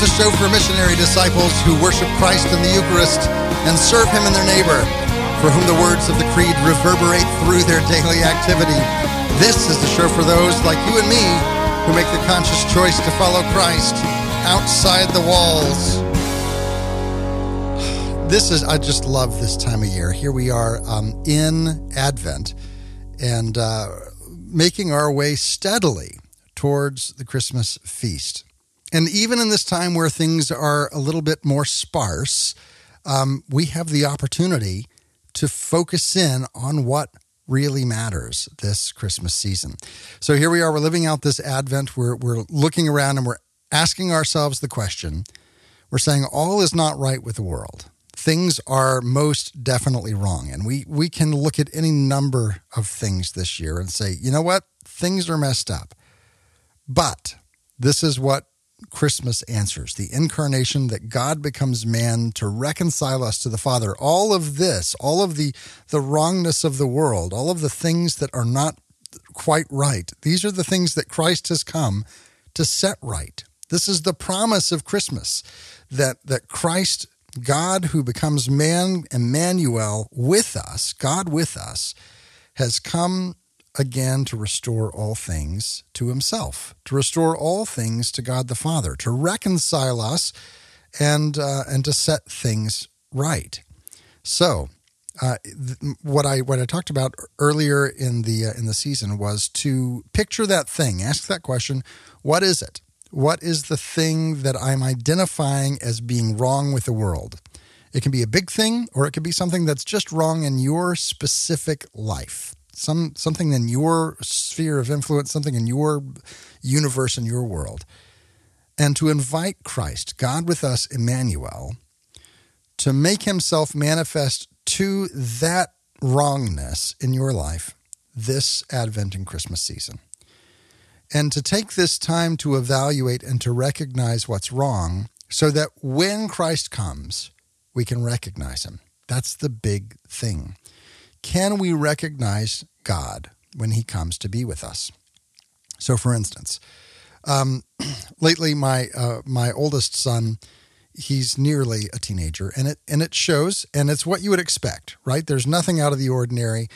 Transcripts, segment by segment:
The show for missionary disciples who worship Christ in the Eucharist and serve Him in their neighbor, for whom the words of the Creed reverberate through their daily activity. This is the show for those like you and me who make the conscious choice to follow Christ outside the walls. This is, I just love this time of year. Here we are um, in Advent and uh, making our way steadily towards the Christmas feast. And even in this time where things are a little bit more sparse, um, we have the opportunity to focus in on what really matters this Christmas season. So here we are, we're living out this Advent, we're, we're looking around and we're asking ourselves the question we're saying all is not right with the world. Things are most definitely wrong. And we, we can look at any number of things this year and say, you know what? Things are messed up. But this is what Christmas answers the incarnation that God becomes man to reconcile us to the Father. All of this, all of the, the wrongness of the world, all of the things that are not quite right, these are the things that Christ has come to set right. This is the promise of Christmas that, that Christ, God who becomes man, Emmanuel with us, God with us, has come again to restore all things to himself, to restore all things to God the Father, to reconcile us and uh, and to set things right. So, uh, th- what I what I talked about earlier in the uh, in the season was to picture that thing, ask that question, what is it? What is the thing that I'm identifying as being wrong with the world? It can be a big thing or it could be something that's just wrong in your specific life some something in your sphere of influence, something in your universe in your world, and to invite Christ, God with us, Emmanuel, to make himself manifest to that wrongness in your life this Advent and Christmas season. And to take this time to evaluate and to recognize what's wrong so that when Christ comes, we can recognize him. That's the big thing. Can we recognize God when He comes to be with us? So, for instance, um, lately my uh, my oldest son, he's nearly a teenager, and it and it shows, and it's what you would expect, right? There's nothing out of the ordinary,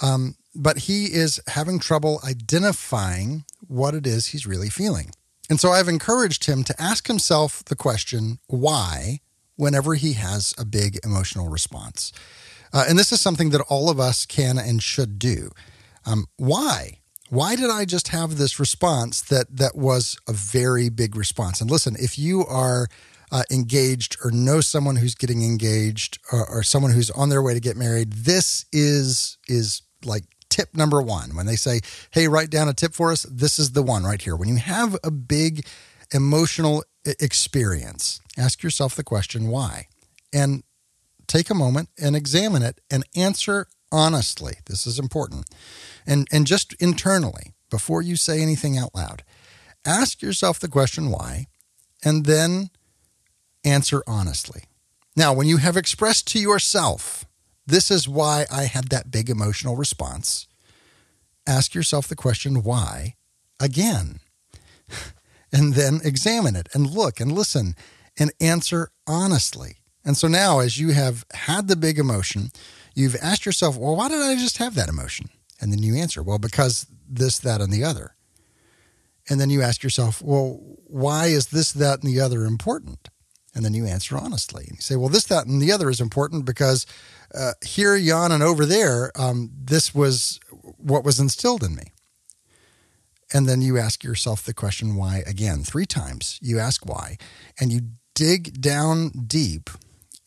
um, but he is having trouble identifying what it is he's really feeling, and so I've encouraged him to ask himself the question why whenever he has a big emotional response. Uh, and this is something that all of us can and should do. Um, why? Why did I just have this response that that was a very big response? And listen, if you are uh, engaged or know someone who's getting engaged or, or someone who's on their way to get married, this is is like tip number one. When they say, "Hey, write down a tip for us," this is the one right here. When you have a big emotional experience, ask yourself the question why, and take a moment and examine it and answer honestly. This is important. And, and just internally, before you say anything out loud, ask yourself the question why, and then answer honestly. Now, when you have expressed to yourself, this is why I had that big emotional response, ask yourself the question why again. and then examine it and look and listen and answer honestly. And so now, as you have had the big emotion, you've asked yourself, well, why did I just have that emotion? And then you answer, well, because this, that, and the other. And then you ask yourself, well, why is this, that, and the other important? And then you answer honestly. And you say, well, this, that, and the other is important because uh, here, yon, and over there, um, this was what was instilled in me. And then you ask yourself the question why again, three times. You ask why, and you dig down deep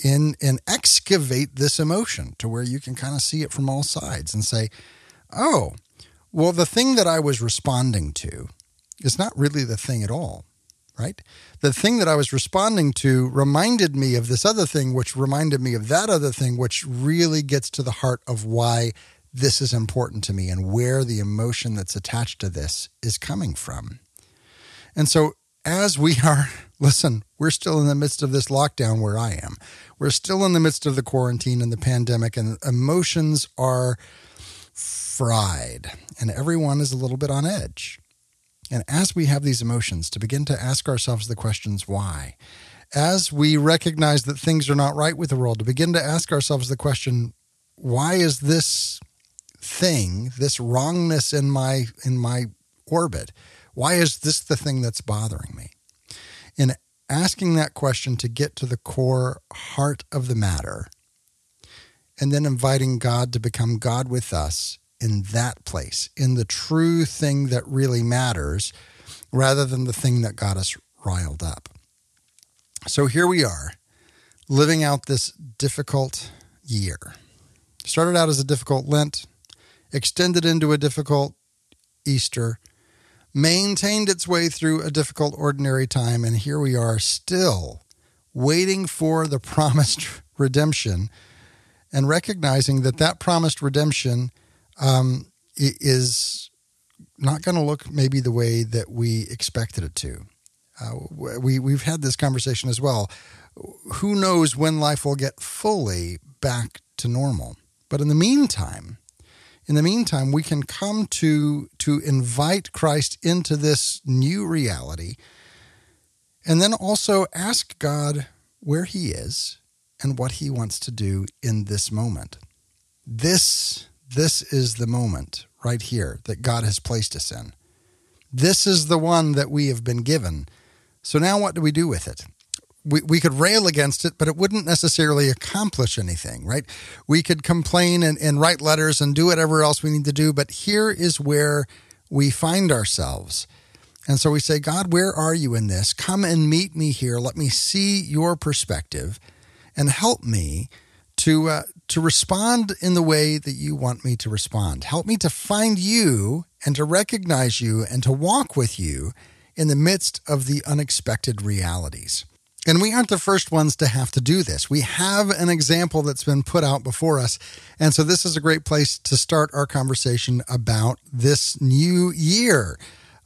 in and excavate this emotion to where you can kind of see it from all sides and say, oh, well, the thing that I was responding to is not really the thing at all, right? The thing that I was responding to reminded me of this other thing, which reminded me of that other thing, which really gets to the heart of why this is important to me and where the emotion that's attached to this is coming from. And so, as we are Listen, we're still in the midst of this lockdown where I am. We're still in the midst of the quarantine and the pandemic, and emotions are fried, and everyone is a little bit on edge. And as we have these emotions, to begin to ask ourselves the questions why. As we recognize that things are not right with the world, to begin to ask ourselves the question, why is this thing, this wrongness in my in my orbit, why is this the thing that's bothering me? In asking that question to get to the core heart of the matter, and then inviting God to become God with us in that place, in the true thing that really matters, rather than the thing that got us riled up. So here we are, living out this difficult year. Started out as a difficult Lent, extended into a difficult Easter, maintained its way through a difficult ordinary time, and here we are still waiting for the promised redemption and recognizing that that promised redemption um, is not going to look maybe the way that we expected it to. Uh, we we've had this conversation as well. Who knows when life will get fully back to normal? But in the meantime, in the meantime, we can come to to invite Christ into this new reality, and then also ask God where He is and what He wants to do in this moment. This this is the moment right here that God has placed us in. This is the one that we have been given. So now what do we do with it? We, we could rail against it, but it wouldn't necessarily accomplish anything, right? We could complain and, and write letters and do whatever else we need to do, but here is where we find ourselves. And so we say, God, where are you in this? Come and meet me here. Let me see your perspective and help me to uh, to respond in the way that you want me to respond. Help me to find you and to recognize you and to walk with you in the midst of the unexpected realities. And we aren't the first ones to have to do this. We have an example that's been put out before us. And so this is a great place to start our conversation about this new year.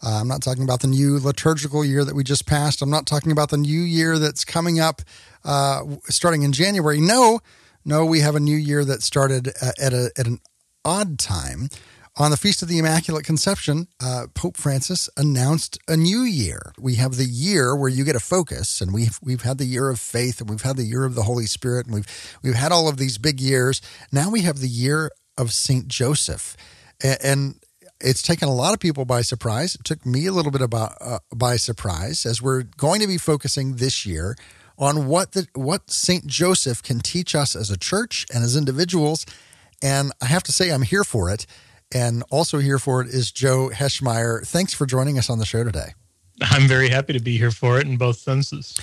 Uh, I'm not talking about the new liturgical year that we just passed. I'm not talking about the new year that's coming up uh, starting in January. No, no, we have a new year that started uh, at, a, at an odd time. On the Feast of the Immaculate Conception, uh, Pope Francis announced a new year. We have the year where you get a focus, and we've we've had the year of faith, and we've had the year of the Holy Spirit, and we've we've had all of these big years. Now we have the year of Saint Joseph, and, and it's taken a lot of people by surprise. It took me a little bit about uh, by surprise, as we're going to be focusing this year on what the what St. Joseph can teach us as a church and as individuals. And I have to say, I'm here for it. And also here for it is Joe Heschmeyer. Thanks for joining us on the show today. I'm very happy to be here for it in both senses.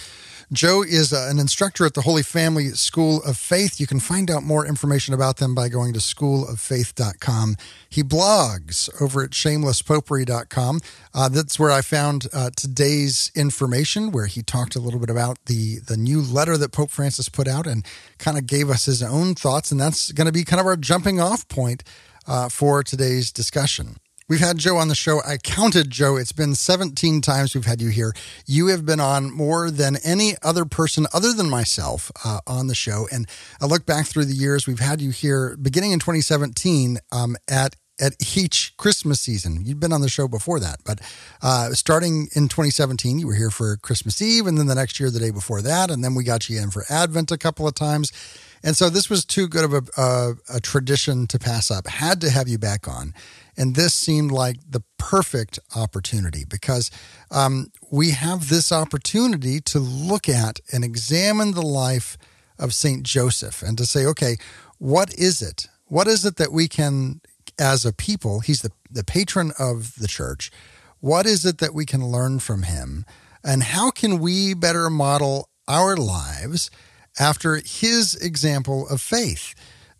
Joe is uh, an instructor at the Holy Family School of Faith. You can find out more information about them by going to schooloffaith.com. He blogs over at shamelesspopery.com. Uh, that's where I found uh, today's information, where he talked a little bit about the, the new letter that Pope Francis put out and kind of gave us his own thoughts. And that's going to be kind of our jumping off point uh, for today's discussion. We've had Joe on the show. I counted Joe. It's been 17 times we've had you here. You have been on more than any other person other than myself uh, on the show. And I look back through the years we've had you here beginning in 2017 um, at at each Christmas season. You'd been on the show before that, but uh, starting in 2017, you were here for Christmas Eve, and then the next year, the day before that, and then we got you in for Advent a couple of times. And so this was too good of a, a, a tradition to pass up. Had to have you back on. And this seemed like the perfect opportunity because um, we have this opportunity to look at and examine the life of St. Joseph and to say, okay, what is it? What is it that we can, as a people, he's the, the patron of the church, what is it that we can learn from him? And how can we better model our lives after his example of faith?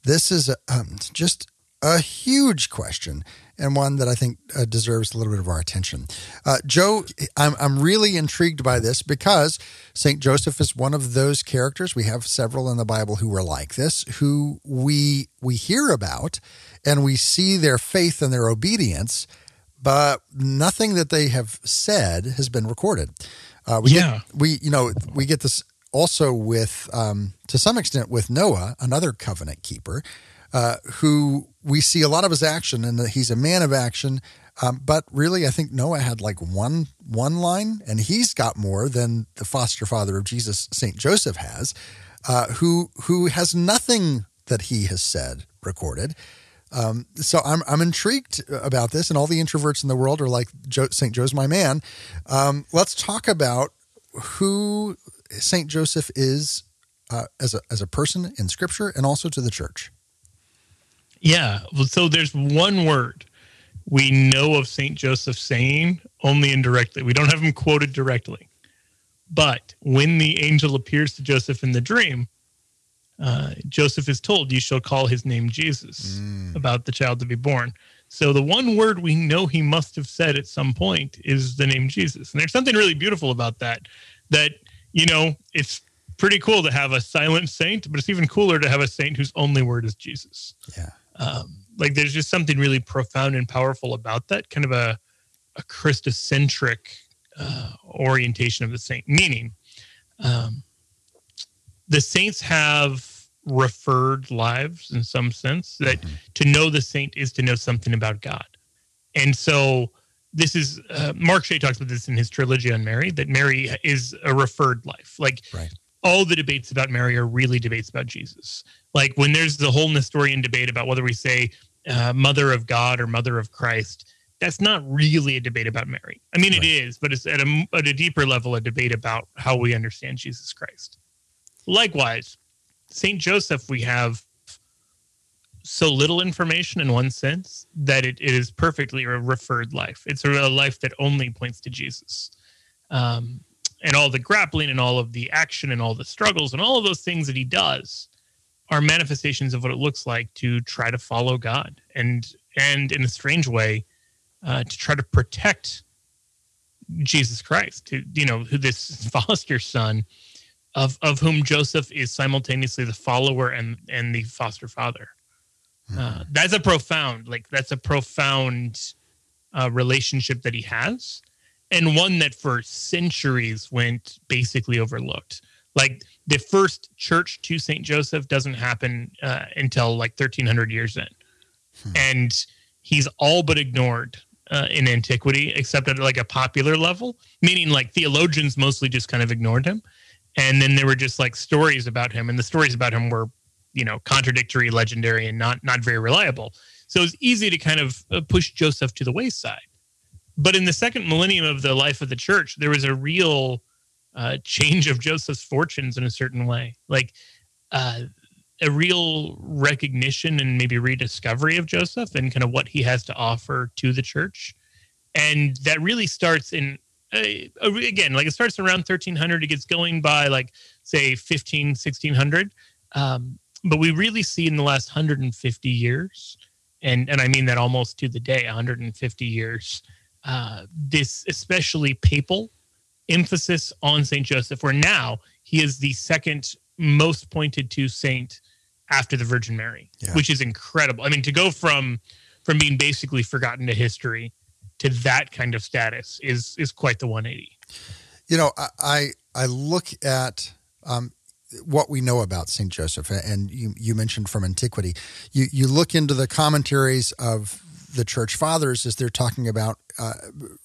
This is a, um, just a huge question and one that I think uh, deserves a little bit of our attention. Uh, Joe, I'm, I'm really intrigued by this because St. Joseph is one of those characters. We have several in the Bible who are like this, who we, we hear about and we see their faith and their obedience, but nothing that they have said has been recorded. Uh, we yeah. Get, we, you know, we get this also with, um, to some extent, with Noah, another covenant keeper, uh, who we see a lot of his action, and he's a man of action, Um, but really, I think Noah had like one one line, and he's got more than the foster father of Jesus, Saint Joseph, has, uh, who who has nothing that he has said recorded. Um, so I'm I'm intrigued about this, and all the introverts in the world are like Saint Joe's my man. Um, let's talk about who Saint Joseph is uh, as a as a person in Scripture, and also to the church. Yeah, so there's one word we know of Saint Joseph saying only indirectly. We don't have him quoted directly, but when the angel appears to Joseph in the dream, uh, Joseph is told, You shall call his name Jesus, mm. about the child to be born. So the one word we know he must have said at some point is the name Jesus. And there's something really beautiful about that. That, you know, it's pretty cool to have a silent saint, but it's even cooler to have a saint whose only word is Jesus. Yeah. Um, like there's just something really profound and powerful about that kind of a, a Christocentric uh, orientation of the saint, meaning um, the saints have referred lives in some sense that mm-hmm. to know the saint is to know something about God. And so this is uh, Mark Shea talks about this in his trilogy on Mary that Mary is a referred life. Like right. all the debates about Mary are really debates about Jesus. Like when there's the whole Nestorian debate about whether we say uh, mother of God or mother of Christ, that's not really a debate about Mary. I mean, right. it is, but it's at a, at a deeper level a debate about how we understand Jesus Christ. Likewise, St. Joseph, we have so little information in one sense that it, it is perfectly a referred life. It's a, life that only points to Jesus. Um, and all the grappling and all of the action and all the struggles and all of those things that he does are manifestations of what it looks like to try to follow God and and in a strange way uh, to try to protect Jesus Christ, to you know, who this foster son of of whom Joseph is simultaneously the follower and and the foster father. Mm-hmm. Uh, that's a profound, like that's a profound uh, relationship that he has, and one that for centuries went basically overlooked. Like the first church to Saint Joseph doesn't happen uh, until like 1300 years in, hmm. and he's all but ignored uh, in antiquity, except at like a popular level, meaning like theologians mostly just kind of ignored him and then there were just like stories about him and the stories about him were you know contradictory legendary and not not very reliable. So it's easy to kind of uh, push joseph to the wayside. But in the second millennium of the life of the church there was a real uh, change of joseph's fortunes in a certain way. Like uh, a real recognition and maybe rediscovery of joseph and kind of what he has to offer to the church. And that really starts in uh, again, like it starts around 1300, it gets going by like say 15, 1600. Um, but we really see in the last 150 years, and and I mean that almost to the day, 150 years, uh, this especially papal emphasis on Saint Joseph, where now he is the second most pointed to saint after the Virgin Mary, yeah. which is incredible. I mean, to go from from being basically forgotten to history to that kind of status is is quite the 180. You know, I I look at um, what we know about Saint Joseph, and you you mentioned from antiquity. You you look into the commentaries of the church fathers as they're talking about uh,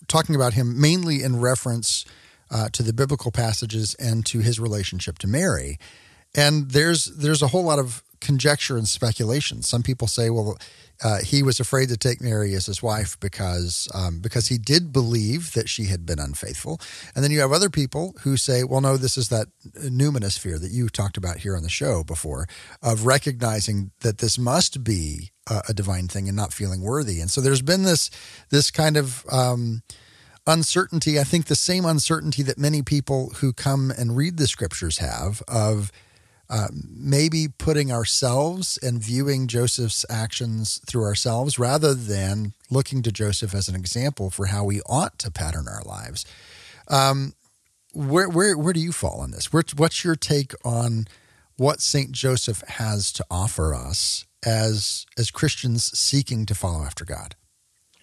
talking about him mainly in reference uh, to the biblical passages and to his relationship to Mary. And there's there's a whole lot of conjecture and speculation. Some people say, well, uh, he was afraid to take Mary as his wife because um, because he did believe that she had been unfaithful. And then you have other people who say, well, no, this is that numinous fear that you talked about here on the show before of recognizing that this must be a, a divine thing and not feeling worthy. And so there's been this this kind of um, uncertainty. I think the same uncertainty that many people who come and read the scriptures have of uh, maybe putting ourselves and viewing Joseph's actions through ourselves rather than looking to Joseph as an example for how we ought to pattern our lives. Um, where where where do you fall on this? Where, what's your take on what Saint Joseph has to offer us as as Christians seeking to follow after God?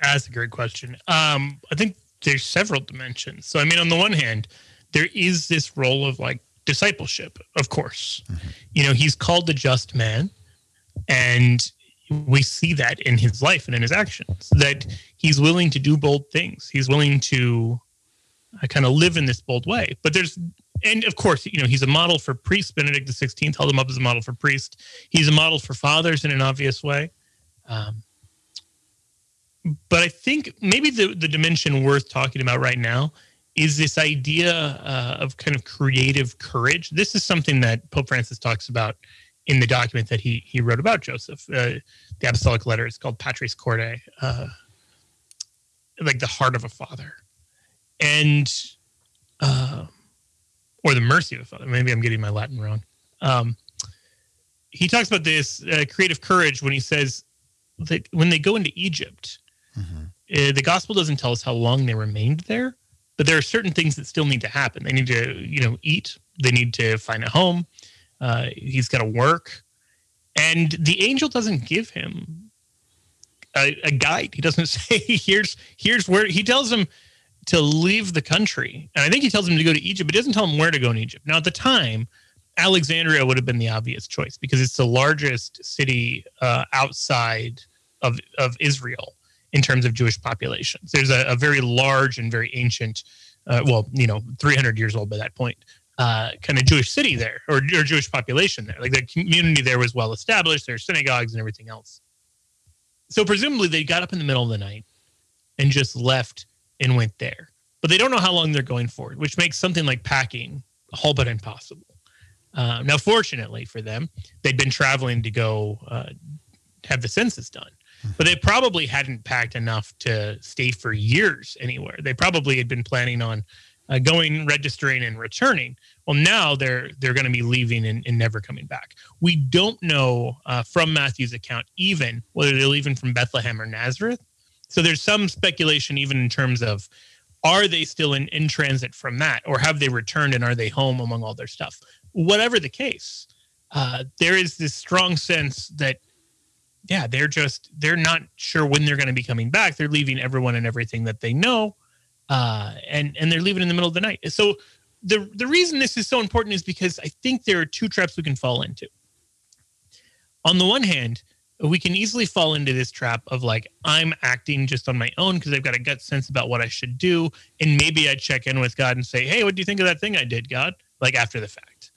That's a great question. Um, I think there's several dimensions. So I mean, on the one hand, there is this role of like discipleship, of course. Mm-hmm. You know, he's called the just man, and we see that in his life and in his actions that he's willing to do bold things. He's willing to uh, kind of live in this bold way. But there's and of course, you know, he's a model for priests. Benedict XVI held him up as a model for priests. He's a model for fathers in an obvious way. Um, but I think maybe the, the dimension worth talking about right now is this idea uh, of kind of creative courage. This is something that Pope Francis talks about in the document that he he wrote about Joseph. Uh, the apostolic letter is called Patris Corde, uh, like the heart of a father, and uh, or the mercy of a father. Maybe I'm getting my Latin wrong. Um, he talks about this uh, creative courage when he says that when they go into Egypt, mm-hmm. Uh, the gospel doesn't tell us how long they remained there, but there are certain things that still need to happen. They need to, you know, eat. They need to find a home. Uh, he's got to work, and the angel doesn't give him a, a guide. He doesn't say, "Here's here's where." He tells him to leave the country, and I think he tells him to go to Egypt, but doesn't tell him where to go in Egypt. Now, at the time, Alexandria would have been the obvious choice because it's the largest city uh, outside of of Israel in terms of Jewish populations. There's a, a very large and very ancient, uh, well, you know, 300 years old by that point, uh, kind of Jewish city there or, or Jewish population there. Like the community there was well established. There's synagogues and everything else. So presumably they got up in the middle of the night and just left and went there. But they don't know how long they're going for, which makes something like packing all but impossible. Uh, now, fortunately for them, they'd been traveling to go uh, have the census done, but they probably hadn't packed enough to stay for years anywhere. They probably had been planning on uh, going, registering, and returning. Well, now they're they're going to be leaving and, and, never coming back. We don't know uh, from Matthew's account even whether they're leaving from Bethlehem or Nazareth. So there's some speculation even in terms of are they still in, in transit from that or have they returned and are they home among all their stuff whatever the case uh, there is this strong sense that yeah they're just they're not sure when they're going to be coming back. They're leaving everyone and everything that they know uh, and and they're leaving in the middle of the night. So the the reason this is so important is because i think there are two traps we can fall into. On the one hand we can easily fall into this trap of like i'm acting just on my own because i've got a gut sense about what i should do and maybe i check in with god and say hey what do you think of that thing i did god? Like after the fact.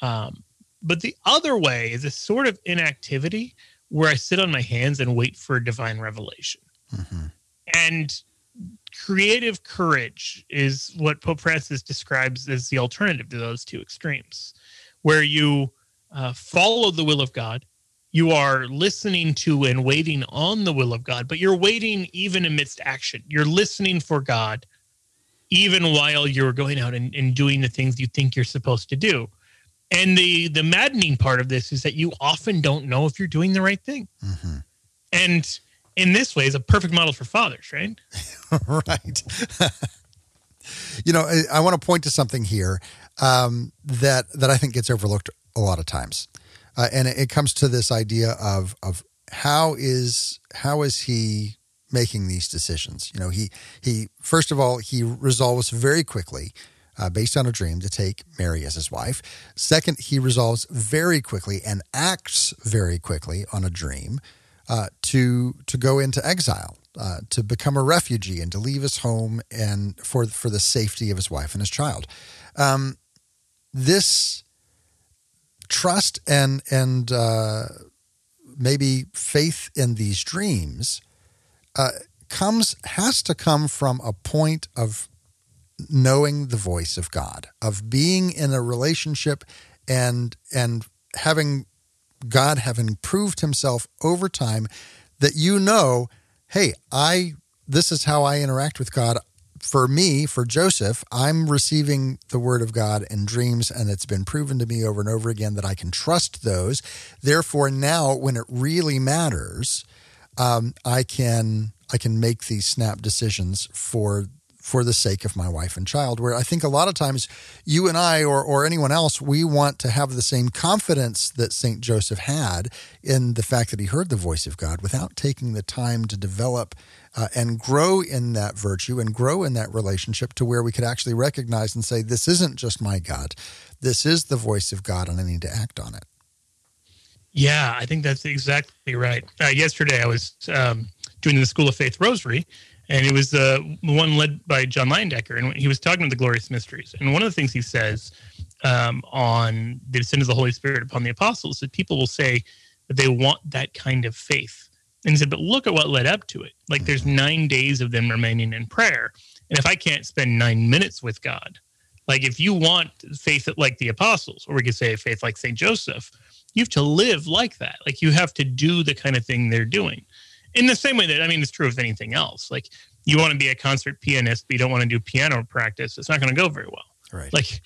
Um, but the other way is a sort of inactivity where i sit on my hands and wait for divine revelation mm-hmm. and creative courage is what pope francis describes as the alternative to those two extremes where you uh, follow the will of god you are listening to and waiting on the will of God, but you're waiting even amidst action. You're listening for God, even while you're going out and, and doing the things you think you're supposed to do. And the the maddening part of this is that you often don't know if you're doing the right thing. Mm-hmm. And in this way, is a perfect model for fathers, right? right. you know, I, I, want to point to something here um, that that I think gets overlooked a lot of times uh, and it, it comes to this idea of of how is how is he making these decisions? You know, he he first of all he resolves very quickly. Uh, based on a dream to take Mary as his wife. Second, he resolves very quickly and acts very quickly on a dream uh, to to go into exile, uh, to become a refugee, and to leave his home and for for the safety of his wife and his child. Um, this trust and and uh, maybe faith in these dreams uh, comes has to come from a point of knowing the voice of God, of being in a relationship and and having God having proved himself over time that you know, hey, I this is how I interact with God for me, for Joseph, I'm receiving the word of God in dreams, and it's been proven to me over and over again that I can trust those. Therefore, now when it really matters, um, I can I can make these snap decisions for for the sake of my wife and child. Where I think a lot of times you and I or, or anyone else, we want to have the same confidence that St. Joseph had in the fact that he heard the voice of God without taking the time to develop uh, and grow in that virtue and grow in that relationship to where we could actually recognize and say, this isn't just my God. This is the voice of God and I need to act on it. Yeah, I think that's exactly right. Uh, yesterday, I was um, doing the School of Faith Rosary, and it was uh, the one led by John Leyendecker, and he was talking about the glorious mysteries. And one of the things he says um, on the descent of the Holy Spirit upon the apostles that people will say that they want that kind of faith. And he said, but look at what led up to it. Like there's nine days of them remaining in prayer. And if I can't spend nine minutes with God, like if you want faith like the apostles, or we could say faith like St. Joseph, you have to live like that. Like you have to do the kind of thing they're doing. In the same way that, I mean, it's true of anything else. Like you want to be a concert pianist, but you don't want to do piano practice. It's not going to go very well. Right. Like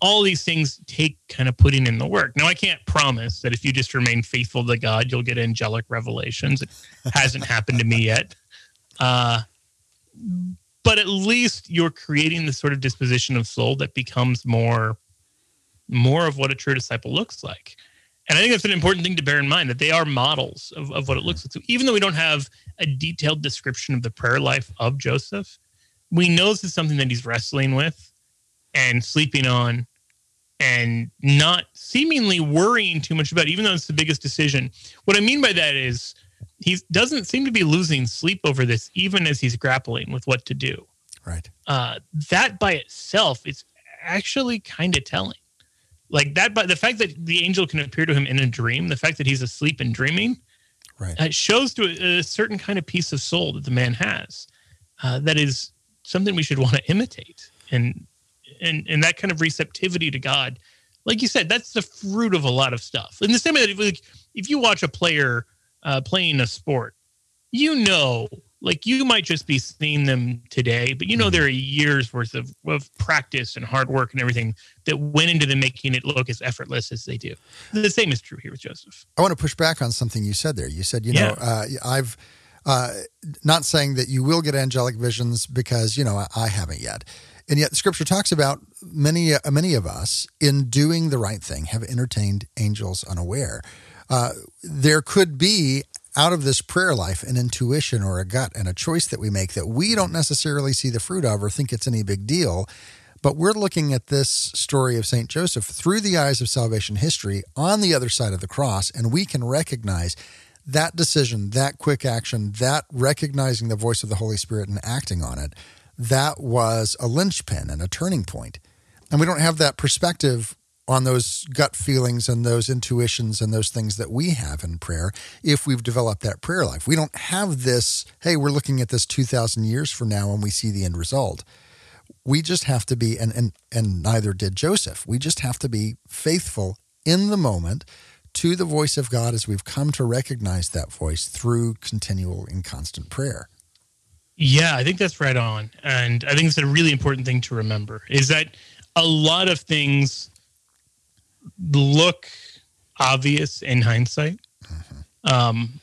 all these things take kind of putting in the work. Now, I can't promise that if you just remain faithful to God, you'll get angelic revelations. It hasn't happened to me yet. Uh, but at least you're creating the sort of disposition of soul that becomes more more of what a true disciple looks like. And I think that's an important thing to bear in mind that they are models of, of what it looks like. So even though we don't have a detailed description of the prayer life of Joseph, we know this is something that he's wrestling with and sleeping on and not seemingly worrying too much about, even though it's the biggest decision. What I mean by that is he doesn't seem to be losing sleep over this, even as he's grappling with what to do. Right. Uh, that by itself is actually kind of telling. Like that, but the fact that the angel can appear to him in a dream, the fact that he's asleep and dreaming, right, uh, shows to a, a, certain kind of peace of soul that the man has. Uh, that is something we should want to imitate, and and and that kind of receptivity to God, like you said, that's the fruit of a lot of stuff. In the same way that if, like, if you watch a player uh, playing a sport, you know like you might just be seeing them today, but you know mm-hmm. there are years worth of, of practice and hard work and everything that went into them making it look as effortless as they do. The same is true here with Joseph. I want to push back on something you said there. You said, you yeah. know, uh, I've uh, not saying that you will get angelic visions because you know I, I haven't yet. And yet, the scripture talks about many, uh, many of us in doing the right thing have entertained angels unaware. Uh, there could be out of this prayer life an intuition or a gut and a choice that we make that we don't necessarily see the fruit of or think it's any big deal. But we're looking at this story of St. Joseph through the eyes of salvation history on the other side of the cross, and we can recognize that decision, that quick action, that recognizing the voice of the Holy Spirit and acting on it, that was a linchpin and a turning point. And we don't have that perspective on those gut feelings and those intuitions and those things that we have in prayer if we've developed that prayer life. We don't have this, hey, we're looking at this 2,000 years from now and we see the end result. We just have to be, and, and, and neither did Joseph, we just have to be faithful in the moment to the voice of God as we've come to recognize that voice through continual and constant prayer. Yeah, I think that's right on. And I think it's a really important thing to remember is that a lot of things look obvious in hindsight. Mm-hmm. Um,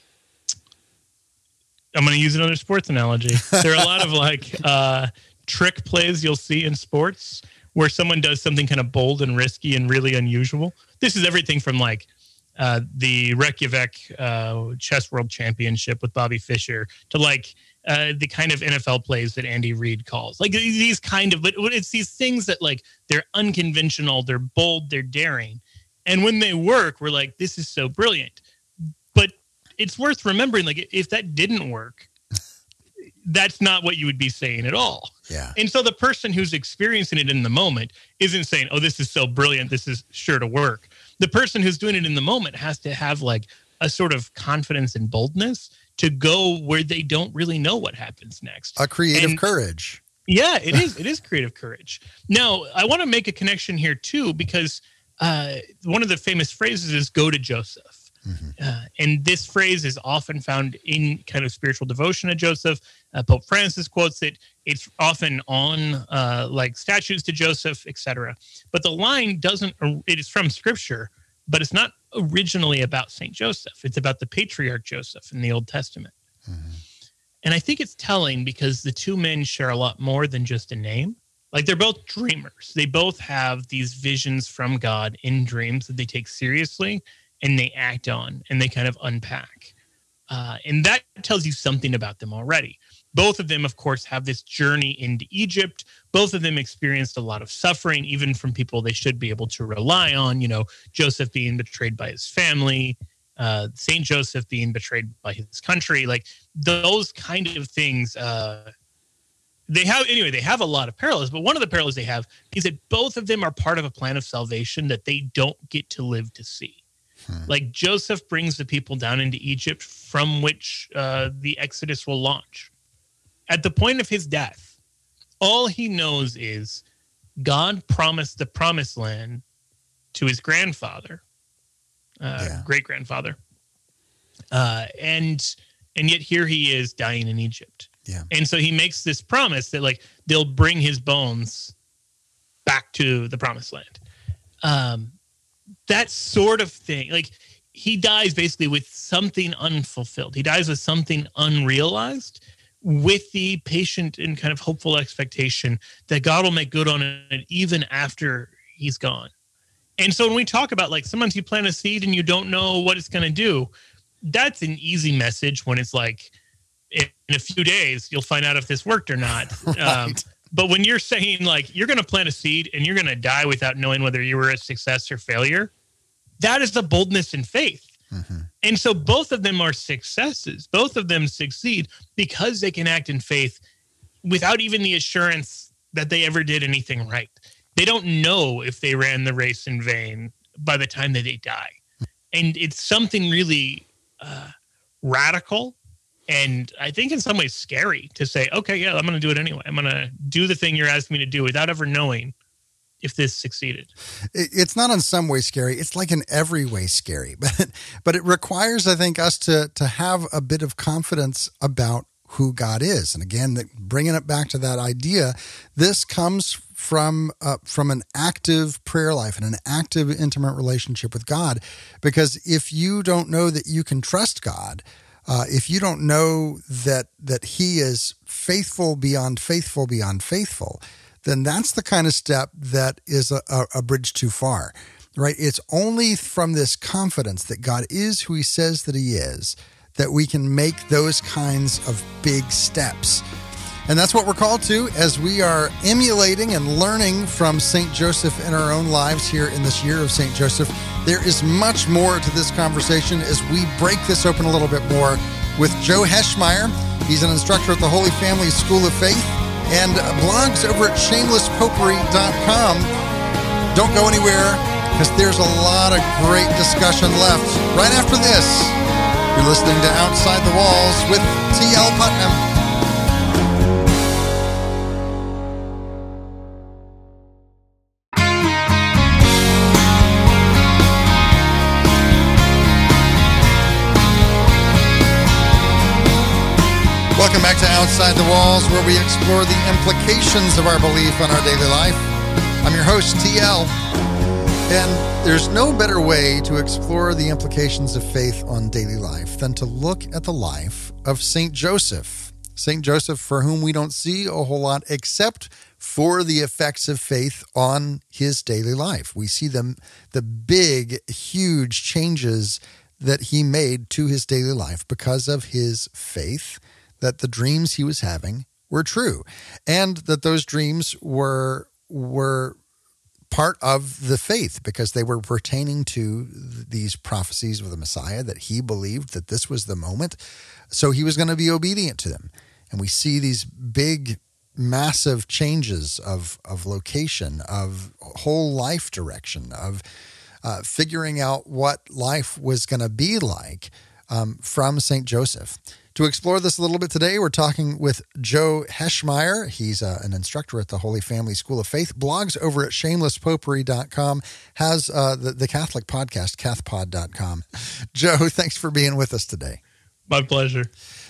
I'm going to use another sports analogy. There are a lot of like uh, trick plays you'll see in sports where someone does something kind of bold and risky and really unusual. This is everything from like uh, the Reykjavik uh, Chess World Championship with Bobby Fischer to like uh, the kind of NFL plays that Andy Reid calls. Like these kind of, but it's these things that like they're unconventional, they're bold, they're daring. And when they work, we're like, this is so brilliant. But it's worth remembering, like, if that didn't work, that's not what you would be saying at all. Yeah. And so the person who's experiencing it in the moment isn't saying, oh, this is so brilliant. This is sure to work. The person who's doing it in the moment has to have like a sort of confidence and boldness to go where they don't really know what happens next. A creative and, courage. Yeah, it is. It is creative courage. Now, I want to make a connection here too, because uh, one of the famous phrases is "Go to Joseph," mm-hmm. uh, and this phrase is often found in kind of spiritual devotion to Joseph. Uh, Pope Francis quotes it. It's often on uh, like statues to Joseph, etc. But the line doesn't. It is from Scripture, but it's not originally about Saint Joseph. It's about the patriarch Joseph in the Old Testament. Mm-hmm. And I think it's telling because the two men share a lot more than just a name. Like they're both dreamers. They both have these visions from God in dreams that they take seriously and they act on and they kind of unpack. Uh, and that tells you something about them already. Both of them, of course, have this journey into Egypt. Both of them experienced a lot of suffering, even from people they should be able to rely on. You know, Joseph being betrayed by his family, uh, Saint Joseph being betrayed by his country, like those kind of things. Uh, they have anyway. They have a lot of parallels, but one of the parallels they have is that both of them are part of a plan of salvation that they don't get to live to see. Hmm. Like Joseph brings the people down into Egypt, from which uh, the Exodus will launch. At the point of his death, all he knows is God promised the promised land to his grandfather, uh, yeah. great grandfather, uh, and and yet here he is dying in Egypt. Yeah. And so he makes this promise that like they'll bring his bones back to the promised land. Um, that sort of thing, like he dies basically with something unfulfilled. He dies with something unrealized, with the patient and kind of hopeful expectation that God will make good on it even after he's gone. And so when we talk about like sometimes you plant a seed and you don't know what it's going to do, that's an easy message when it's like in, a few days you'll find out if this worked or not. right. um, but when you're saying like you're going to plant a seed and you're going to die without knowing whether you were a success or failure, that is the boldness and faith. Mm-hmm. And so both of them are successes. Both of them succeed because they can act in faith without even the assurance that they ever did anything right they don't know if they ran the race in vain by the time that they die. And it's something really uh, radical and I think in some ways scary to say, okay, yeah, I'm going to do it anyway. I'm going to do the thing you're asking me to do without ever knowing if this succeeded. It's not in some way scary. It's like in every way scary, but but it requires, I think, us to to have a bit of confidence about who God is. And again, bringing it back to that idea, this comes from uh, from an active prayer life and an active intimate relationship with God. Because if you don't know that you can trust God, uh, if you don't know that that He is faithful beyond faithful beyond faithful, then that's the kind of step that is a, a, bridge too far. Right? It's only from this confidence that God is who He says that He is that we can make those kinds of big steps. And that's what we're called to as we are emulating and learning from St. Joseph in our own lives here in this year of St. Joseph. There is much more to this conversation as we break this open a little bit more with Joe Heschmeyer. He's an instructor at the Holy Family School of Faith and blogs over at shamelesspopery.com. Don't go anywhere because there's a lot of great discussion left right after this. You're listening to Outside the Walls with T.L. Putnam. Outside the Walls, where we explore the implications of our belief on our daily life. I'm your host, TL. And there's no better way to explore the implications of faith on daily life than to look at the life of St. Joseph. St. Joseph, for whom we don't see a whole lot except for the effects of faith on his daily life. We see them, the big, huge changes that he made to his daily life because of his faith that the dreams he was having were true and that those dreams were were part of the faith because they were pertaining to these prophecies of the Messiah that he believed that this was the moment. So he was going to be obedient to them. And we see these big, massive changes of, of location, of whole life direction, of uh, figuring out what life was going to be like um, from St. Joseph. To explore this a little bit today, we're talking with Joe Heschmeyer. He's uh, an instructor at the Holy Family School of Faith, blogs over at shamelesspopery.com, has uh, the, the Catholic podcast, cathpod.com. Joe, thanks for being with us today. My pleasure.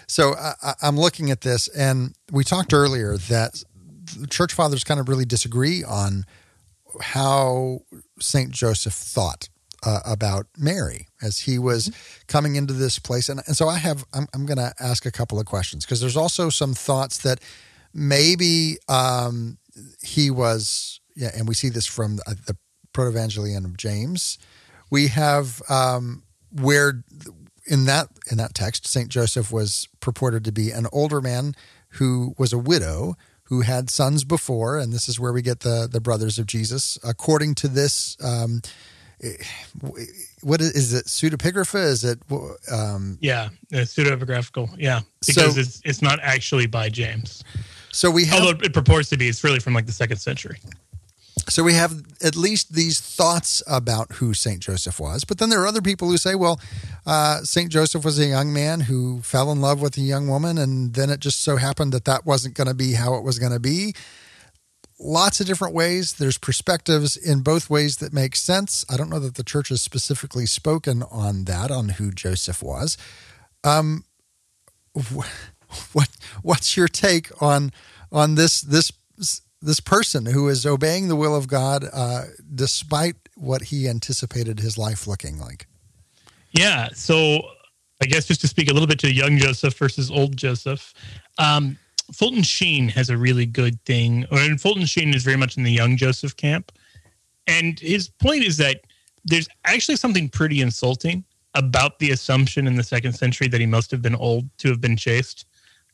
So uh, I'm looking at this, and we talked earlier that the church fathers kind of really disagree on how St. Joseph thought uh, about Mary as he was mm-hmm. coming into this place. And, and so I have, I'm, I'm going to ask a couple of questions because there's also some thoughts that maybe um, he was, yeah, and we see this from the, the Protevangelion of James. We have um, where in that in that text, Saint Joseph was purported to be an older man who was a widow who had sons before, and this is where we get the the brothers of Jesus. According to this um, what is, is it pseudepigrapha? Is it um, yeah, pseudepigraphical? Yeah, because so, it's it's not actually by James. So we have, although it purports to be, it's really from like the second century. So we have at least these thoughts about who Saint Joseph was, but then there are other people who say, well, uh, Saint Joseph was a young man who fell in love with a young woman, and then it just so happened that that wasn't going to be how it was going to be. Lots of different ways. There's perspectives in both ways that make sense. I don't know that the church has specifically spoken on that, on who Joseph was. Um, what what's your take on on this this this person who is obeying the will of God uh, despite what he anticipated his life looking like? Yeah, so I guess just to speak a little bit to young Joseph versus old Joseph, um, Fulton Sheen has a really good thing, and Fulton Sheen is very much in the young Joseph camp, and his point is that there's actually something pretty insulting about the assumption in the second century that he must have been old to have been chaste.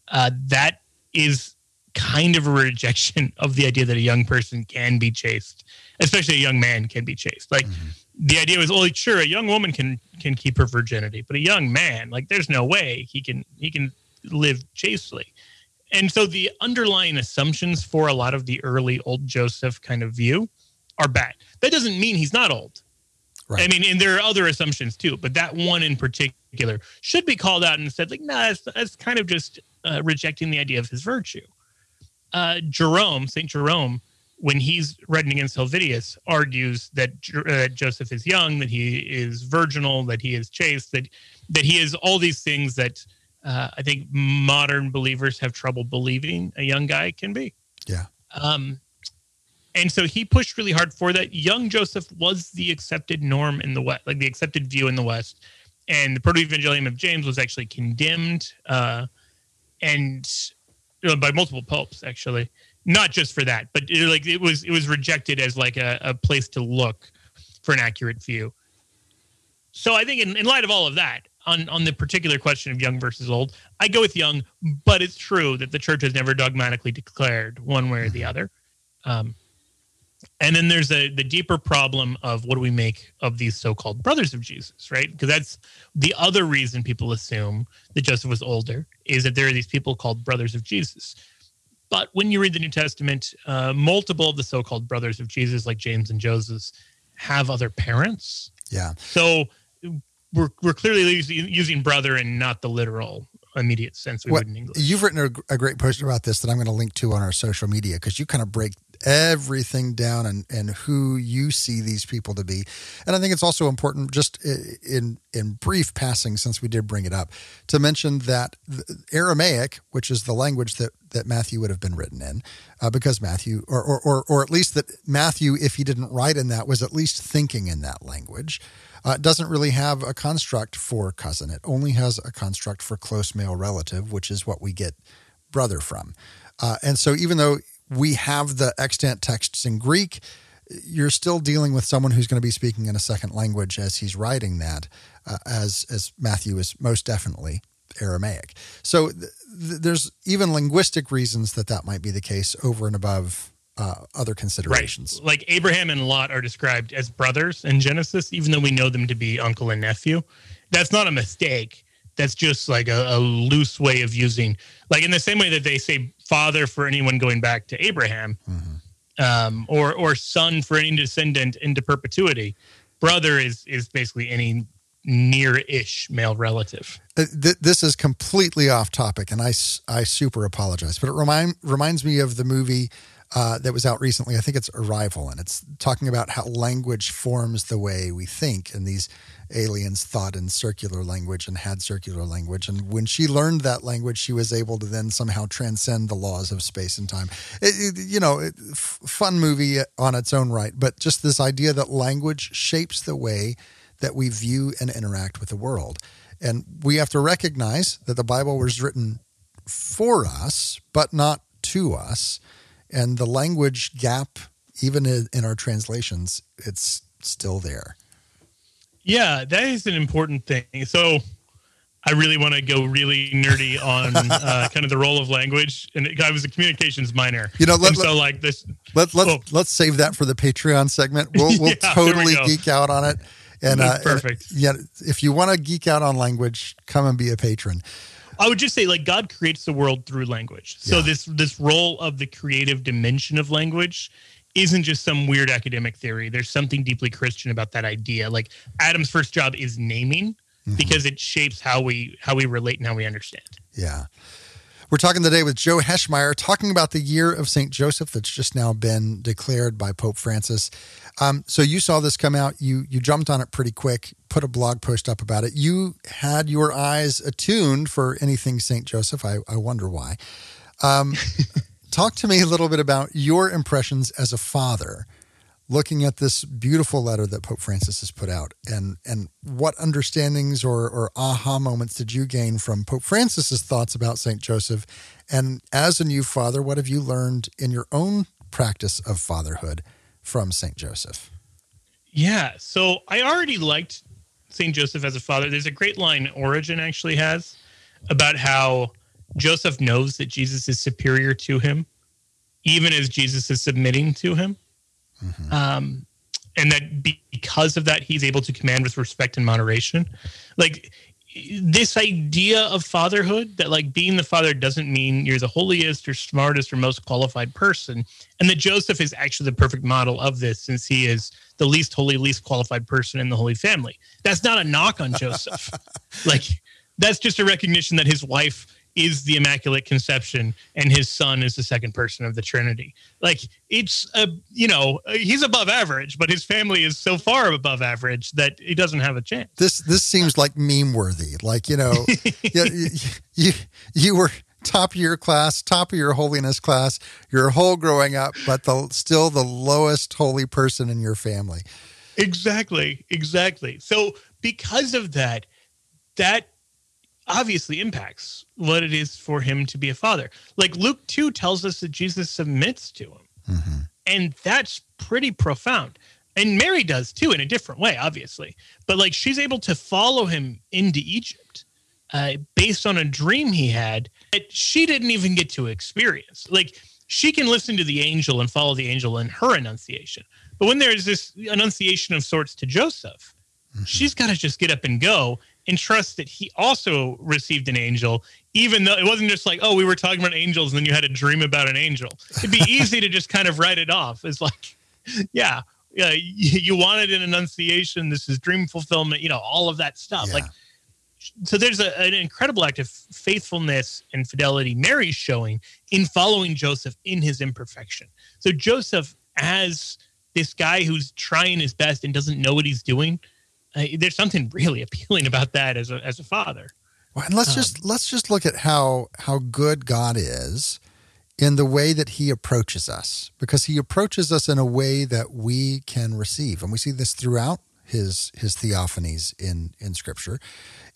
uh, that is kind of a rejection of the idea that a young person can be chaste, especially a young man can be chaste. Like mm-hmm. the idea was, well, sure, a young woman can can keep her virginity, but a young man, like, there's no way he can he can live chastely. And so the underlying assumptions for a lot of the early old Joseph kind of view are bad. That doesn't mean he's not old. Right. I mean, and there are other assumptions too, but that one in particular should be called out and said, like, nah, that's, that's kind of just uh, rejecting the idea of his virtue. Uh, Jerome, St. Jerome, when he's writing against Helvidius, argues that uh, Joseph is young, that he is virginal, that he is chaste, that that he is all these things that uh, I think modern believers have trouble believing a young guy can be. Yeah. Um, and so he pushed really hard for that. Young Joseph was the accepted norm in the West, like the accepted view in the West. And the Protoevangelium of James was actually condemned uh, and you know, by multiple popes actually not just for that but it, like it was it was rejected as like a, a place to look for an accurate view so i think in, in light of all of that on on the particular question of young versus old i go with young but it's true that the church has never dogmatically declared one way or the other. Um, and then there's a the deeper problem of what do we make of these so-called brothers of jesus right? Because that's the other reason people assume that joseph was older is that there are these people called brothers of jesus. But when you read the new testament uh, multiple of the so-called brothers of jesus like james and joseph have other parents. Yeah. So we're, we're clearly using, using brother and not the literal immediate sense we what, would in English. You've written a, a, great post about this that I'm going to link to on our social media because you kind of break everything down and, and who you see these people to be. And I think it's also important, just in in brief passing, since we did bring it up, to mention that Aramaic, which is the language that that Matthew would have been written in, uh, because Matthew, or, or or or at least that Matthew, if he didn't write in that, was at least thinking in that language. Uh, doesn't really have a construct for cousin. It only has a construct for close male relative, which is what we get brother from. Uh, and so, even though we have the extant texts in Greek, you're still dealing with someone who's going to be speaking in a second language as he's writing that, uh, as as Matthew is most definitely Aramaic. So th- th- there's even linguistic reasons that that might be the case over and above uh, other considerations. Right. Like Abraham and Lot are described as brothers in Genesis, even though we know them to be uncle and nephew. That's not a mistake. That's just like a, a loose way of using, like in the same way that they say father for anyone going back to Abraham, mm-hmm. um, or or son for any descendant into perpetuity. Brother is is basically any near-ish male relative. Uh, this is completely off topic, and I, I super apologize, but it remind reminds me of the movie uh, that was out recently. I think it's Arrival, and it's talking about how language forms the way we think, and these aliens thought in circular language and had circular language. And when she learned that language, she was able to then somehow transcend the laws of space and time. It, it, you know, it, f- fun movie on its own right, but just this idea that language shapes the way that we view and interact with the world. And we have to recognize that the Bible was written for us, but not to us. And the language gap, even in our translations, it's still there. Yeah, that is an important thing. So I really want to go really nerdy on uh, kind of the role of language, and it, I was a communications minor. You know, let, so like this. Let let's oh. let's save that for the Patreon segment. We'll we'll yeah, totally we geek out on it. And uh, perfect. And, yeah, if you want to geek out on language, come and be a patron. I would just say like God creates the world through language. So yeah. this this role of the creative dimension of language isn't just some weird academic theory. There's something deeply Christian about that idea. Like Adam's first job is naming mm-hmm. because it shapes how we how we relate and how we understand. Yeah. We're talking today with Joe Heschmeyer, talking about the year of St. Joseph that's just now been declared by Pope Francis. Um, so you saw this come out, you you jumped on it pretty quick, put a blog post up about it. You had your eyes attuned for anything St. Joseph. I, I wonder why. Um, talk to me a little bit about your impressions as a father looking at this beautiful letter that Pope Francis has put out and and what understandings or, or aha moments did you gain from Pope Francis's thoughts about St. Joseph? And as a new father, what have you learned in your own practice of fatherhood from St. Joseph? Yeah, so I already liked St. Joseph as a father. There's a great line Origen actually has about how Joseph knows that Jesus is superior to him, even as Jesus is submitting to him. Mm-hmm. Um, and that because of that, he's able to command with respect and moderation. Like this idea of fatherhood that like being the father doesn't mean you're the holiest or smartest or most qualified person and that joseph is actually the perfect model of this since he is the least holy least qualified person in the holy family that's not a knock on joseph like that's just a recognition that his wife is the Immaculate Conception and his son is the second person of the Trinity. Like it's a you know he's above average, but his family is so far above average that he doesn't have a chance. This this seems like meme worthy. Like you know, you, you you were top of your class, top of your holiness class, your whole growing up, but the still the lowest holy person in your family. Exactly, exactly. So because of that, that obviously impacts what it is for him to be a father. Like Luke 2 tells us that Jesus submits to him. Mm-hmm. And that's pretty profound. And Mary does too, in a different way, obviously. But like she's able to follow him into Egypt uh, based on a dream he had that she didn't even get to experience. Like she can listen to the angel and follow the angel in her annunciation. But when there's this annunciation of sorts to Joseph, mm-hmm. she's got to just get up and go and trust that he also received an angel, even though it wasn't just like, oh, we were talking about angels and then you had a dream about an angel. It'd be easy to just kind of write it off as like, yeah, yeah, you wanted an annunciation. This is dream fulfillment, you know, all of that stuff. Yeah. Like, so there's a, an incredible act of faithfulness and fidelity Mary's showing in following Joseph in his imperfection. So Joseph, as this guy who's trying his best and doesn't know what he's doing, uh, there's something really appealing about that as a as a father. Well, and let's um, just let's just look at how how good God is in the way that he approaches us because he approaches us in a way that we can receive and we see this throughout his his theophanies in in scripture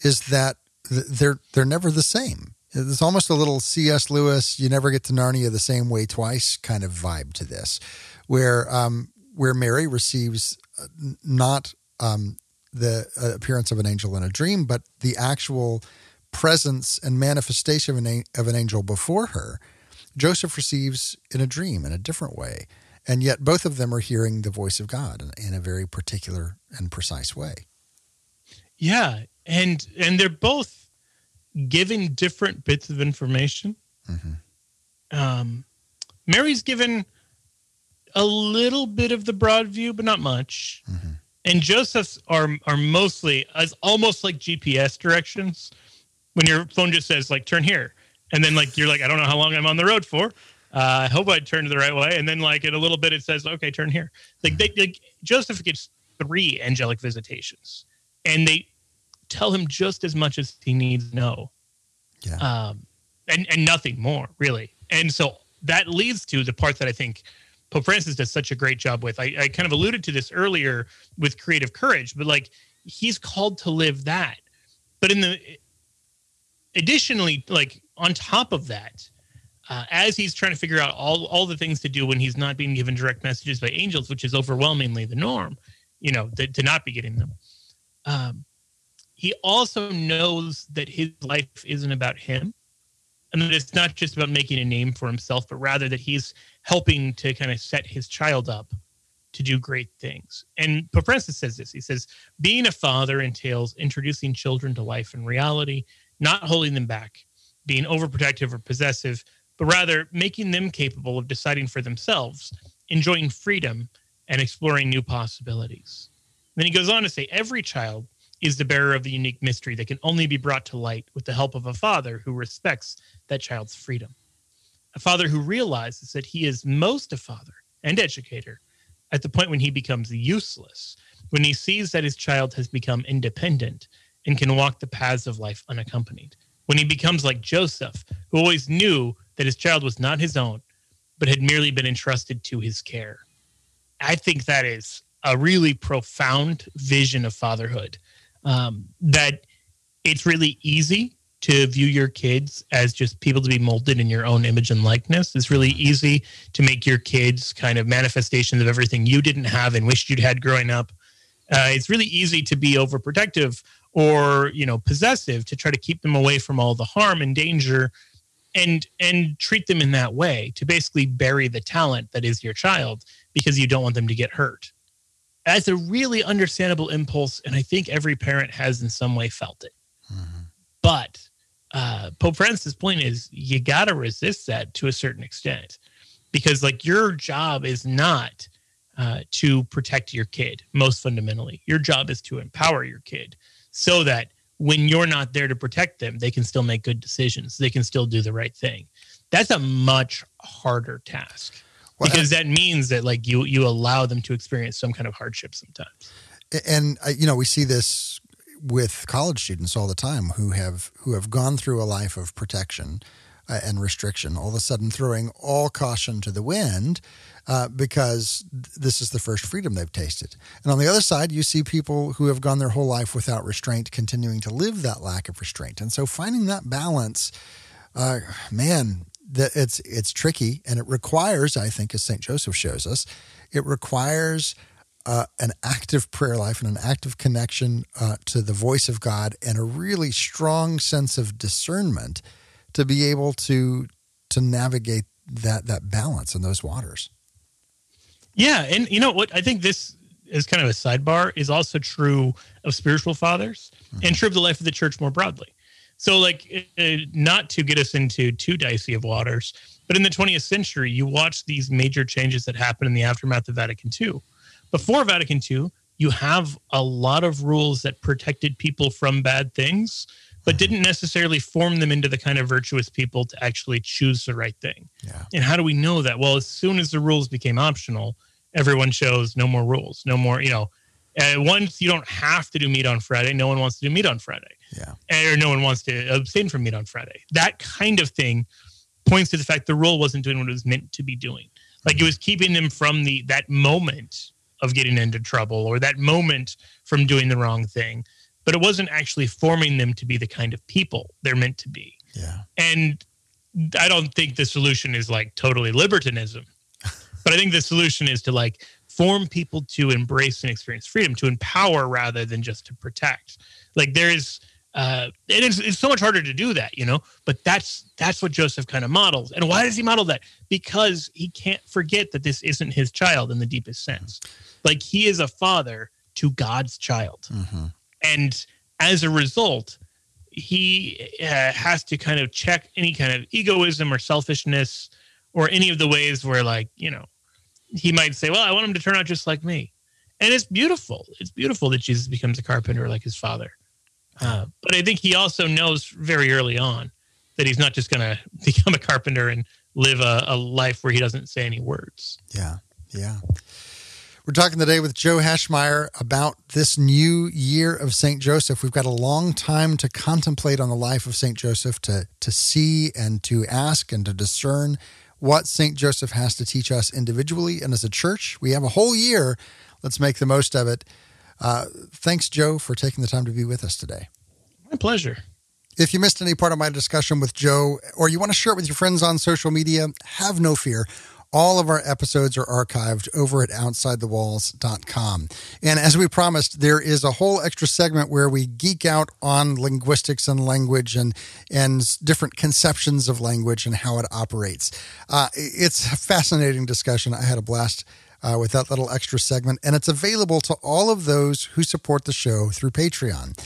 is that they're they're never the same it's almost a little cs lewis you never get to narnia the same way twice kind of vibe to this where um where mary receives uh, not um the uh, appearance of an angel in a dream, but the actual presence and manifestation of an, of an angel before her, Joseph receives in a dream in a different way. And yet both of them are hearing the voice of God in, in a very particular and precise way. Yeah. And and they're both giving different bits of information. Mm-hmm. Um, Mary's given a little bit of the broad view, but not much. Mm-hmm and Joseph's are are mostly as almost like GPS directions. When your phone just says like turn here, and then like you're like I don't know how long I'm on the road for. Uh, I hope I turned the right way, and then like in a little bit it says okay turn here. Like they like Joseph gets three angelic visitations, and they tell him just as much as he needs to know. Yeah. Um, and and nothing more really. And so that leads to the part that I think Pope Francis does such a great job with. I, I kind of alluded to this earlier with creative courage, but like he's called to live that. But in the additionally, like on top of that, uh, as he's trying to figure out all all the things to do when he's not being given direct messages by angels, which is overwhelmingly the norm, you know, to, to not be getting them. Um, he also knows that his life isn't about him and that it's not just about making a name for himself, but rather that he's helping to kind of set his child up to do great things. And Pope Francis says this. He says, being a father entails introducing children to life and reality, not holding them back, being overprotective or possessive, but rather making them capable of deciding for themselves, enjoying freedom, and exploring new possibilities. Then he goes on to say, every child is the bearer of the unique mystery that can only be brought to light with the help of a father who respects that child's freedom. A father who realizes that he is most a father and educator at the point when he becomes useless, when he sees that his child has become independent and can walk the paths of life unaccompanied, when he becomes like Joseph, who always knew that his child was not his own, but had merely been entrusted to his care. I think that is a really profound vision of fatherhood. Um, that it's really easy to view your kids as just people to be molded in your own image and likeness. It's really easy to make your kids kind of manifestations of everything you didn't have and wished you'd had growing up. Uh, it's really easy to be overprotective or you know possessive to try to keep them away from all the harm and danger and and treat them in that way to basically bury the talent that is your child because you don't want them to get hurt that's a really understandable impulse and i think every parent has in some way felt it mm-hmm. but uh, Pope Francis' point is you got to resist that to a certain extent because, like, your job is not uh, to protect your kid, most fundamentally. Your job is to empower your kid so that when you're not there to protect them, they can still make good decisions, they can still do the right thing. That's a much harder task. Well, because that means that like you you allow them to experience some kind of hardship sometimes and uh, you know we see this with college students all the time who have who have gone through a life of protection uh, and restriction, all of a sudden throwing all caution to the wind uh, because th- this is the first freedom they've tasted. And on the other side, you see people who have gone their whole life without restraint continuing to live that lack of restraint. And so finding that balance, uh, man, that it's it's tricky and it requires, I think, as Saint Joseph shows us, it requires uh, an active prayer life and an active connection uh, to the voice of God and a really strong sense of discernment to be able to to navigate that that balance in those waters. Yeah, and you know what? I think this is kind of a sidebar is also true of spiritual fathers mm-hmm. and true of the life of the church more broadly. So, like, uh, not to get us into too dicey of waters, but in the 20th century, you watch these major changes that happen in the aftermath of Vatican II before Vatican II, you have a lot of rules that protected people from bad things, but didn't necessarily form them into the kind of virtuous people to actually choose the right thing. Yeah. And how do we know that? Well, as soon as the rules became optional, everyone chose no more rules, no more, you know, uh, once you don't have to do meat on Friday, no one wants to do meat on Friday. Yeah. Or no one wants to abstain from meat on Friday. That kind of thing points to the fact the rule wasn't doing what it was meant to be doing. Like it was keeping them from the that moment of getting into trouble or that moment from doing the wrong thing but it wasn't actually forming them to be the kind of people they're meant to be yeah and i don't think the solution is like totally libertinism but i think the solution is to like form people to embrace and experience freedom to empower rather than just to protect like there is uh, it is it's so much harder to do that, you know. But that's that's what Joseph kind of models. And why does he model that? Because he can't forget that this isn't his child in the deepest sense. Like he is a father to God's child, mm-hmm. and as a result, he uh, has to kind of check any kind of egoism or selfishness or any of the ways where, like, you know, he might say, "Well, I want him to turn out just like me." And it's beautiful. It's beautiful that Jesus becomes a carpenter like his father uh, but I think he also knows very early on that he's not just going to become a carpenter and live a, a, life where he doesn't say any words. Yeah, yeah. We're talking today with Joe Heschmeyer about this new year of St. Joseph. We've got a long time to contemplate on the life of St. Joseph, to, to see and to ask and to discern what St. Joseph has to teach us individually and as a church. We have a whole year. Let's make the most of it. Uh, thanks, Joe, for taking the time to be with us today. My pleasure. If you missed any part of my discussion with Joe or you want to share it with your friends on social media, have no fear. All of our episodes are archived over at OutsideTheWalls.com. And as we promised, there is a whole extra segment where we geek out on linguistics and language and, and different conceptions of language and how it operates. Uh, it's a fascinating discussion. I had a blast uh, with that little extra segment, and it's available to all of those who support the show through Patreon.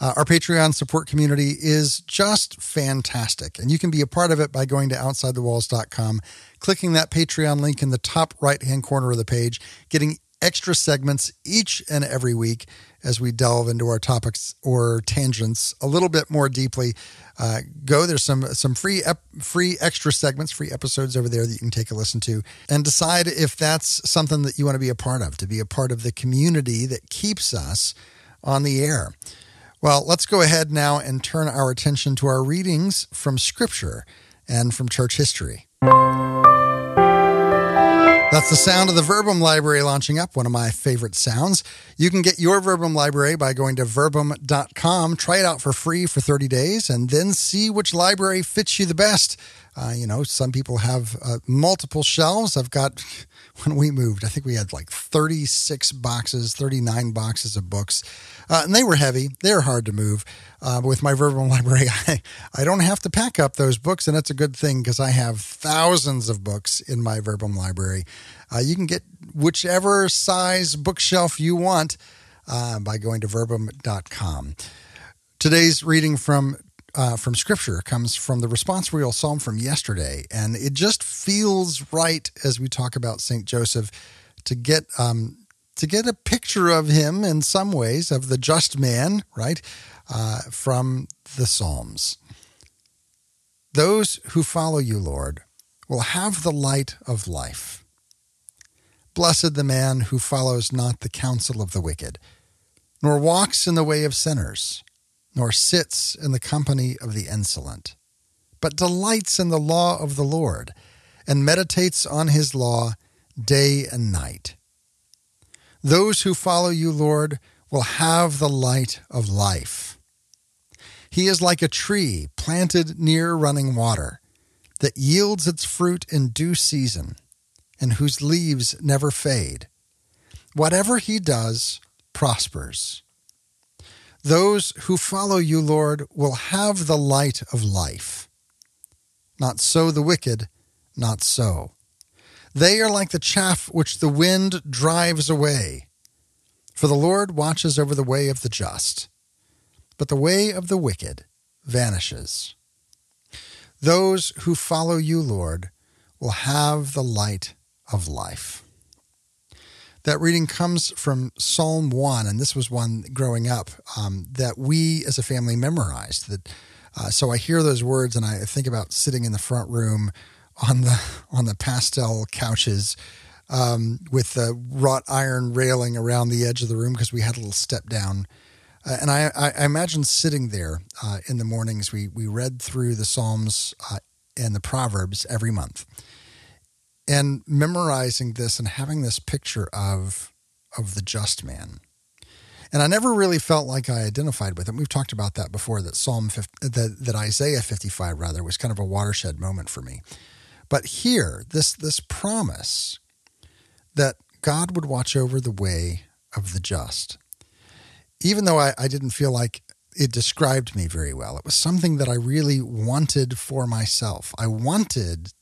Uh, our Patreon support community is just fantastic, and you can be a part of it by going to OutsideTheWalls.com, clicking that Patreon link in the top right hand corner of the page, getting extra segments each and every week as we delve into our topics or tangents a little bit more deeply. Uh, go there's some some free ep- free extra segments, free episodes over there that you can take a listen to, and decide if that's something that you want to be a part of, to be a part of the community that keeps us on the air. Well, let's go ahead now and turn our attention to our readings from Scripture and from church history. That's the sound of the Verbum Library launching up, one of my favorite sounds. You can get your Verbum Library by going to verbum.com, try it out for free for 30 days, and then see which library fits you the best. Uh, you know, some people have uh, multiple shelves. I've got, when we moved, I think we had like 36 boxes, 39 boxes of books. Uh, and they were heavy. They were hard to move. Uh, with my Verbum library, I, I don't have to pack up those books. And that's a good thing because I have thousands of books in my Verbum library. Uh, you can get whichever size bookshelf you want uh, by going to verbum.com. Today's reading from uh, from Scripture comes from the responsorial psalm from yesterday, and it just feels right as we talk about Saint Joseph to get um, to get a picture of him in some ways of the just man, right, uh, from the Psalms. Those who follow you, Lord, will have the light of life. Blessed the man who follows not the counsel of the wicked, nor walks in the way of sinners nor sits in the company of the insolent, but delights in the law of the Lord, and meditates on his law day and night. Those who follow you, Lord, will have the light of life. He is like a tree planted near running water that yields its fruit in due season and whose leaves never fade. Whatever he does prospers. Those who follow you, Lord, will have the light of life. Not so the wicked, not so. They are like the chaff which the wind drives away. For the Lord watches over the way of the just, but the way of the wicked vanishes. Those who follow you, Lord, will have the light of life. That reading comes from Psalm 1, and this was one growing up um, that we as a family memorized. That uh, So I hear those words and I think about sitting in the front room on the, on the pastel couches um, with the wrought iron railing around the edge of the room because we had a little step down. Uh, and I, I, imagine sitting there uh, in the mornings. We, we read through the Psalms uh, and the Proverbs every month and memorizing this and having this picture of of the just man. And i never really felt like i identified with him we've talked about that before that psalm 50, that, that isaiah 55 rather was kind of a watershed moment for me. But here this this promise that god would watch over the way of the just. Even though I, I didn't feel like it described me very well it was something that i really wanted for myself. I wanted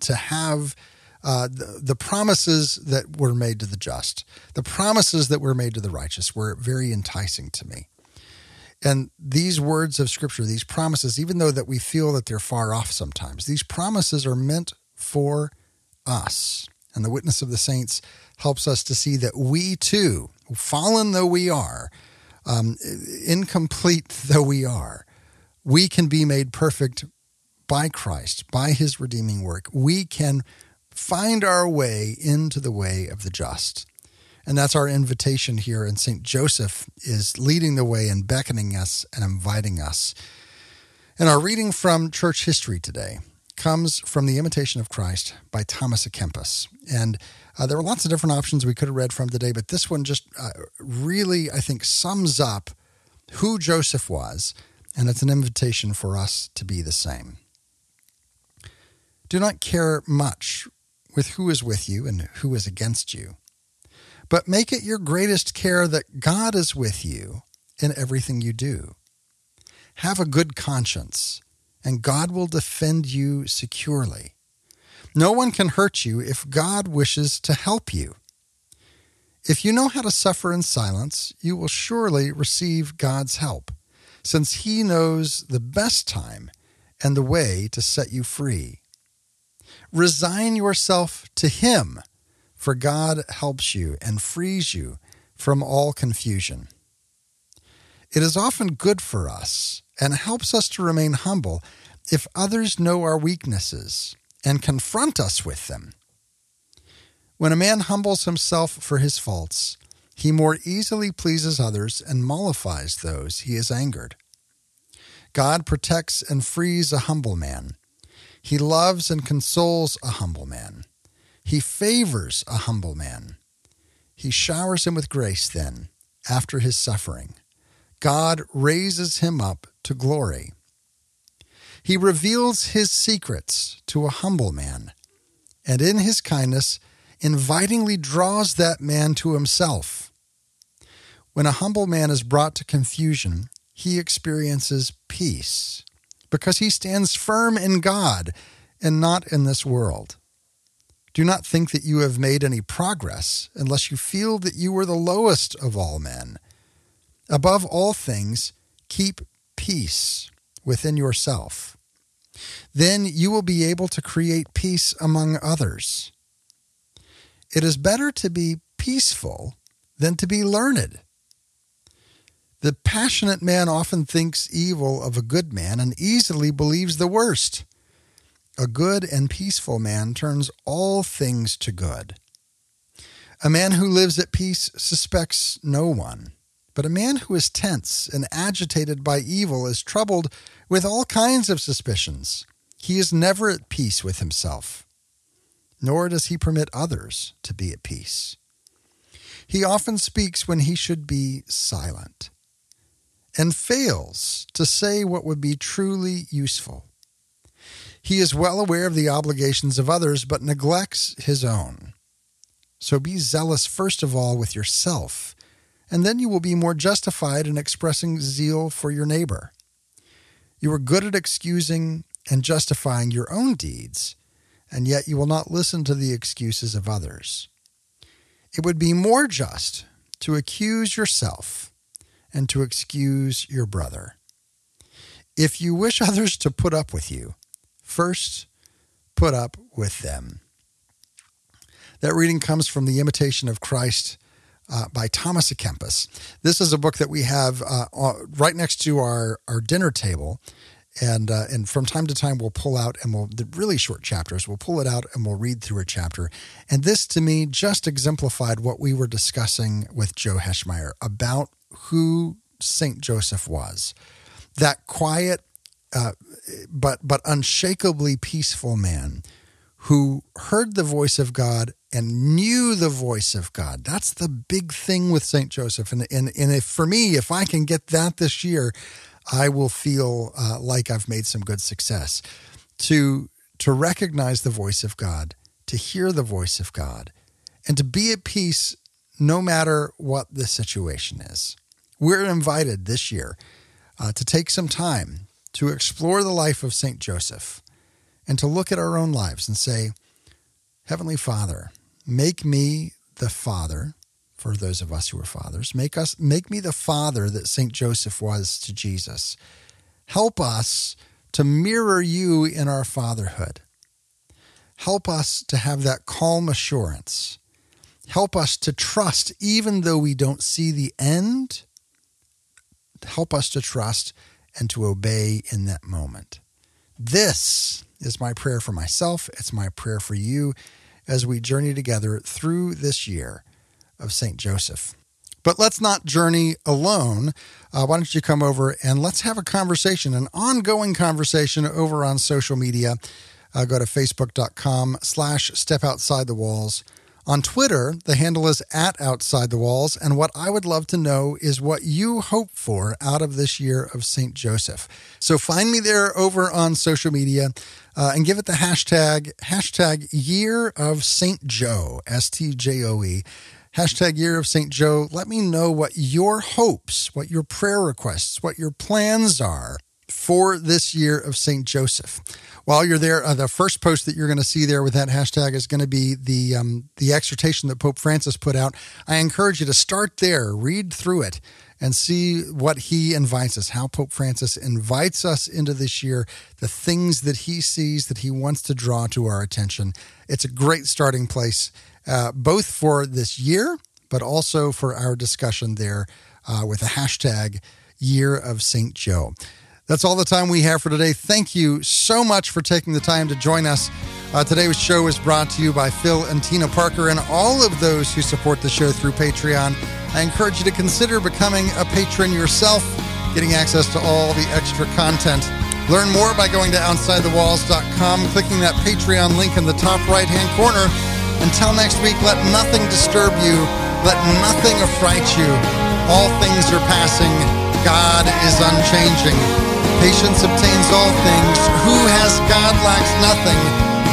to have uh, the, the, promises that were made to the just, the promises that were made to the righteous were very enticing to me. And these words of scripture, these promises, even though that we feel that they're far off sometimes, these promises are meant for us. And the witness of the saints helps us to see that we too, fallen though we are, um, incomplete though we are, we can be made perfect by Christ, by his redeeming work. We can find our way into the way of the just. And that's our invitation here. And St. Joseph is leading the way and beckoning us and inviting us. And our reading from church history today comes from The Imitation of Christ by Thomas à Kempis. And uh, there were lots of different options we could have read from today, but this one just uh, really, I think, sums up who Joseph was. And it's an invitation for us to be the same. Do not care much with who is with you and who is against you, but make it your greatest care that God is with you in everything you do. Have a good conscience, and God will defend you securely. No one can hurt you if God wishes to help you. If you know how to suffer in silence, you will surely receive God's help, since He knows the best time and the way to set you free. Resign yourself to Him, for God helps you and frees you from all confusion. It is often good for us and helps us to remain humble if others know our weaknesses and confront us with them. When a man humbles himself for his faults, he more easily pleases others and mollifies those he has angered. God protects and frees a humble man. He loves and consoles a humble man. He favors a humble man. He showers him with grace then, after his suffering. God raises him up to glory. He reveals his secrets to a humble man, and in his kindness, invitingly draws that man to himself. When a humble man is brought to confusion, he experiences peace because he stands firm in God and not in this world. Do not think that you have made any progress unless you feel that you were the lowest of all men. Above all things, keep peace within yourself. Then you will be able to create peace among others. It is better to be peaceful than to be learned. The passionate man often thinks evil of a good man and easily believes the worst. A good and peaceful man turns all things to good. A man who lives at peace suspects no one, but a man who is tense and agitated by evil is troubled with all kinds of suspicions. He is never at peace with himself, nor does he permit others to be at peace. He often speaks when he should be silent and fails to say what would be truly useful. He is well aware of the obligations of others, but neglects his own. So be zealous first of all with yourself, and then you will be more justified in expressing zeal for your neighbor. You are good at excusing and justifying your own deeds, and yet you will not listen to the excuses of others. It would be more just to accuse yourself and to excuse your brother. If you wish others to put up with you, first put up with them. That reading comes from The Imitation of Christ uh, by Thomas à Kempis. This is a book that we have uh, right next to our, our dinner table. And, uh, and from time to time, we'll pull out and we'll, the really short chapters, we'll pull it out and we'll read through a chapter. And this to me just exemplified what we were discussing with Joe Heschmeyer about who St. Joseph was. That quiet, uh, but, but unshakably peaceful man who heard the voice of God and knew the voice of God. That's the big thing with St. Joseph. And, and, and if, for me, if I can get that this year, I will feel uh, like I've made some good success. To, to recognize the voice of God, to hear the voice of God, and to be at peace no matter what the situation is. We're invited this year uh, to take some time to explore the life of St. Joseph and to look at our own lives and say, Heavenly Father, make me the father for those of us who are fathers. Make us make me the father that St. Joseph was to Jesus. Help us to mirror you in our fatherhood. Help us to have that calm assurance. Help us to trust even though we don't see the end help us to trust and to obey in that moment. This is my prayer for myself. It's my prayer for you as we journey together through this year of St. Joseph. But let's not journey alone. Uh, why don't you come over and let's have a conversation, an ongoing conversation over on social media. Uh, go to facebook.com slash step outside the walls On Twitter, the handle is at Outside the Walls. And what I would love to know is what you hope for out of this year of St. Joseph. So find me there over on social media uh, and give it the hashtag, hashtag year of St. Joe, S T J O E. Hashtag year of St. Joe. Let me know what your hopes, what your prayer requests, what your plans are for this year of St. Joseph. While you're there, uh, the first post that you're going to see there with that hashtag is going to be the um, the exhortation that Pope Francis put out. I encourage you to start there, read through it, and see what he invites us, how Pope Francis invites us into this year, the things that he sees that he wants to draw to our attention. It's a great starting place, uh, both for this year, but also for our discussion there uh, with the hashtag Year of St. Joe. That's all the time we have for today. Thank you so much for taking the time to join us. Uh, today's show is brought to you by Phil and Tina Parker and all of those who support the show through Patreon. I encourage you to consider becoming a patron yourself, getting access to all the extra content. Learn more by going to OutsideTheWalls.com, clicking that Patreon link in the top right hand corner. Until next week, let nothing disturb you, let nothing affright you. All things are passing, God is unchanging. Patience obtains all things. Who has God lacks nothing.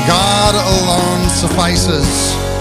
God alone suffices.